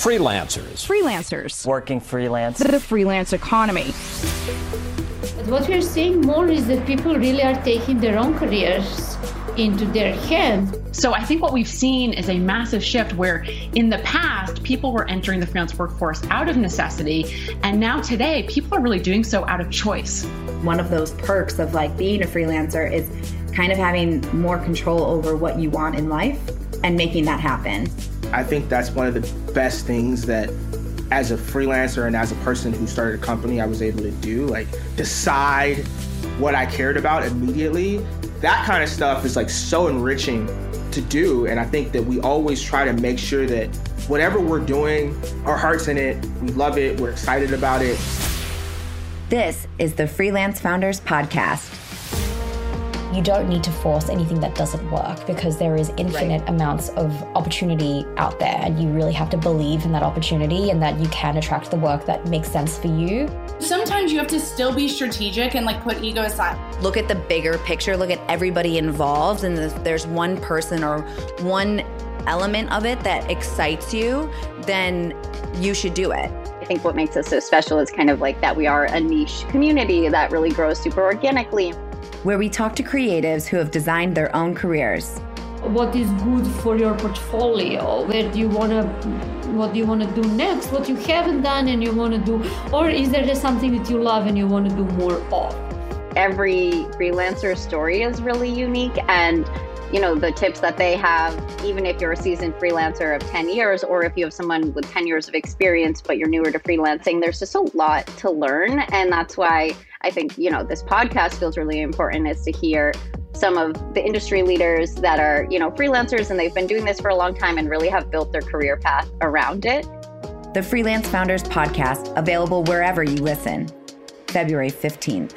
freelancers. Freelancers. Working freelance. The freelance economy. But what we're seeing more is that people really are taking their own careers into their hands. So I think what we've seen is a massive shift where in the past, people were entering the freelance workforce out of necessity. And now today, people are really doing so out of choice. One of those perks of like being a freelancer is kind of having more control over what you want in life and making that happen. I think that's one of the best things that as a freelancer and as a person who started a company, I was able to do like decide what I cared about immediately. That kind of stuff is like so enriching to do. And I think that we always try to make sure that whatever we're doing, our heart's in it, we love it, we're excited about it. This is the Freelance Founders Podcast. You don't need to force anything that doesn't work because there is infinite right. amounts of opportunity out there, and you really have to believe in that opportunity and that you can attract the work that makes sense for you. Sometimes you have to still be strategic and like put ego aside. Look at the bigger picture, look at everybody involved, and if there's one person or one element of it that excites you, then you should do it. I think what makes us so special is kind of like that we are a niche community that really grows super organically where we talk to creatives who have designed their own careers. What is good for your portfolio? Where do you want to what do you want to do next? What you haven't done and you want to do or is there just something that you love and you want to do more of? Every freelancer story is really unique and you know the tips that they have even if you're a seasoned freelancer of 10 years or if you have someone with 10 years of experience but you're newer to freelancing there's just a lot to learn and that's why i think you know this podcast feels really important is to hear some of the industry leaders that are you know freelancers and they've been doing this for a long time and really have built their career path around it. The freelance founders podcast available wherever you listen. February 15th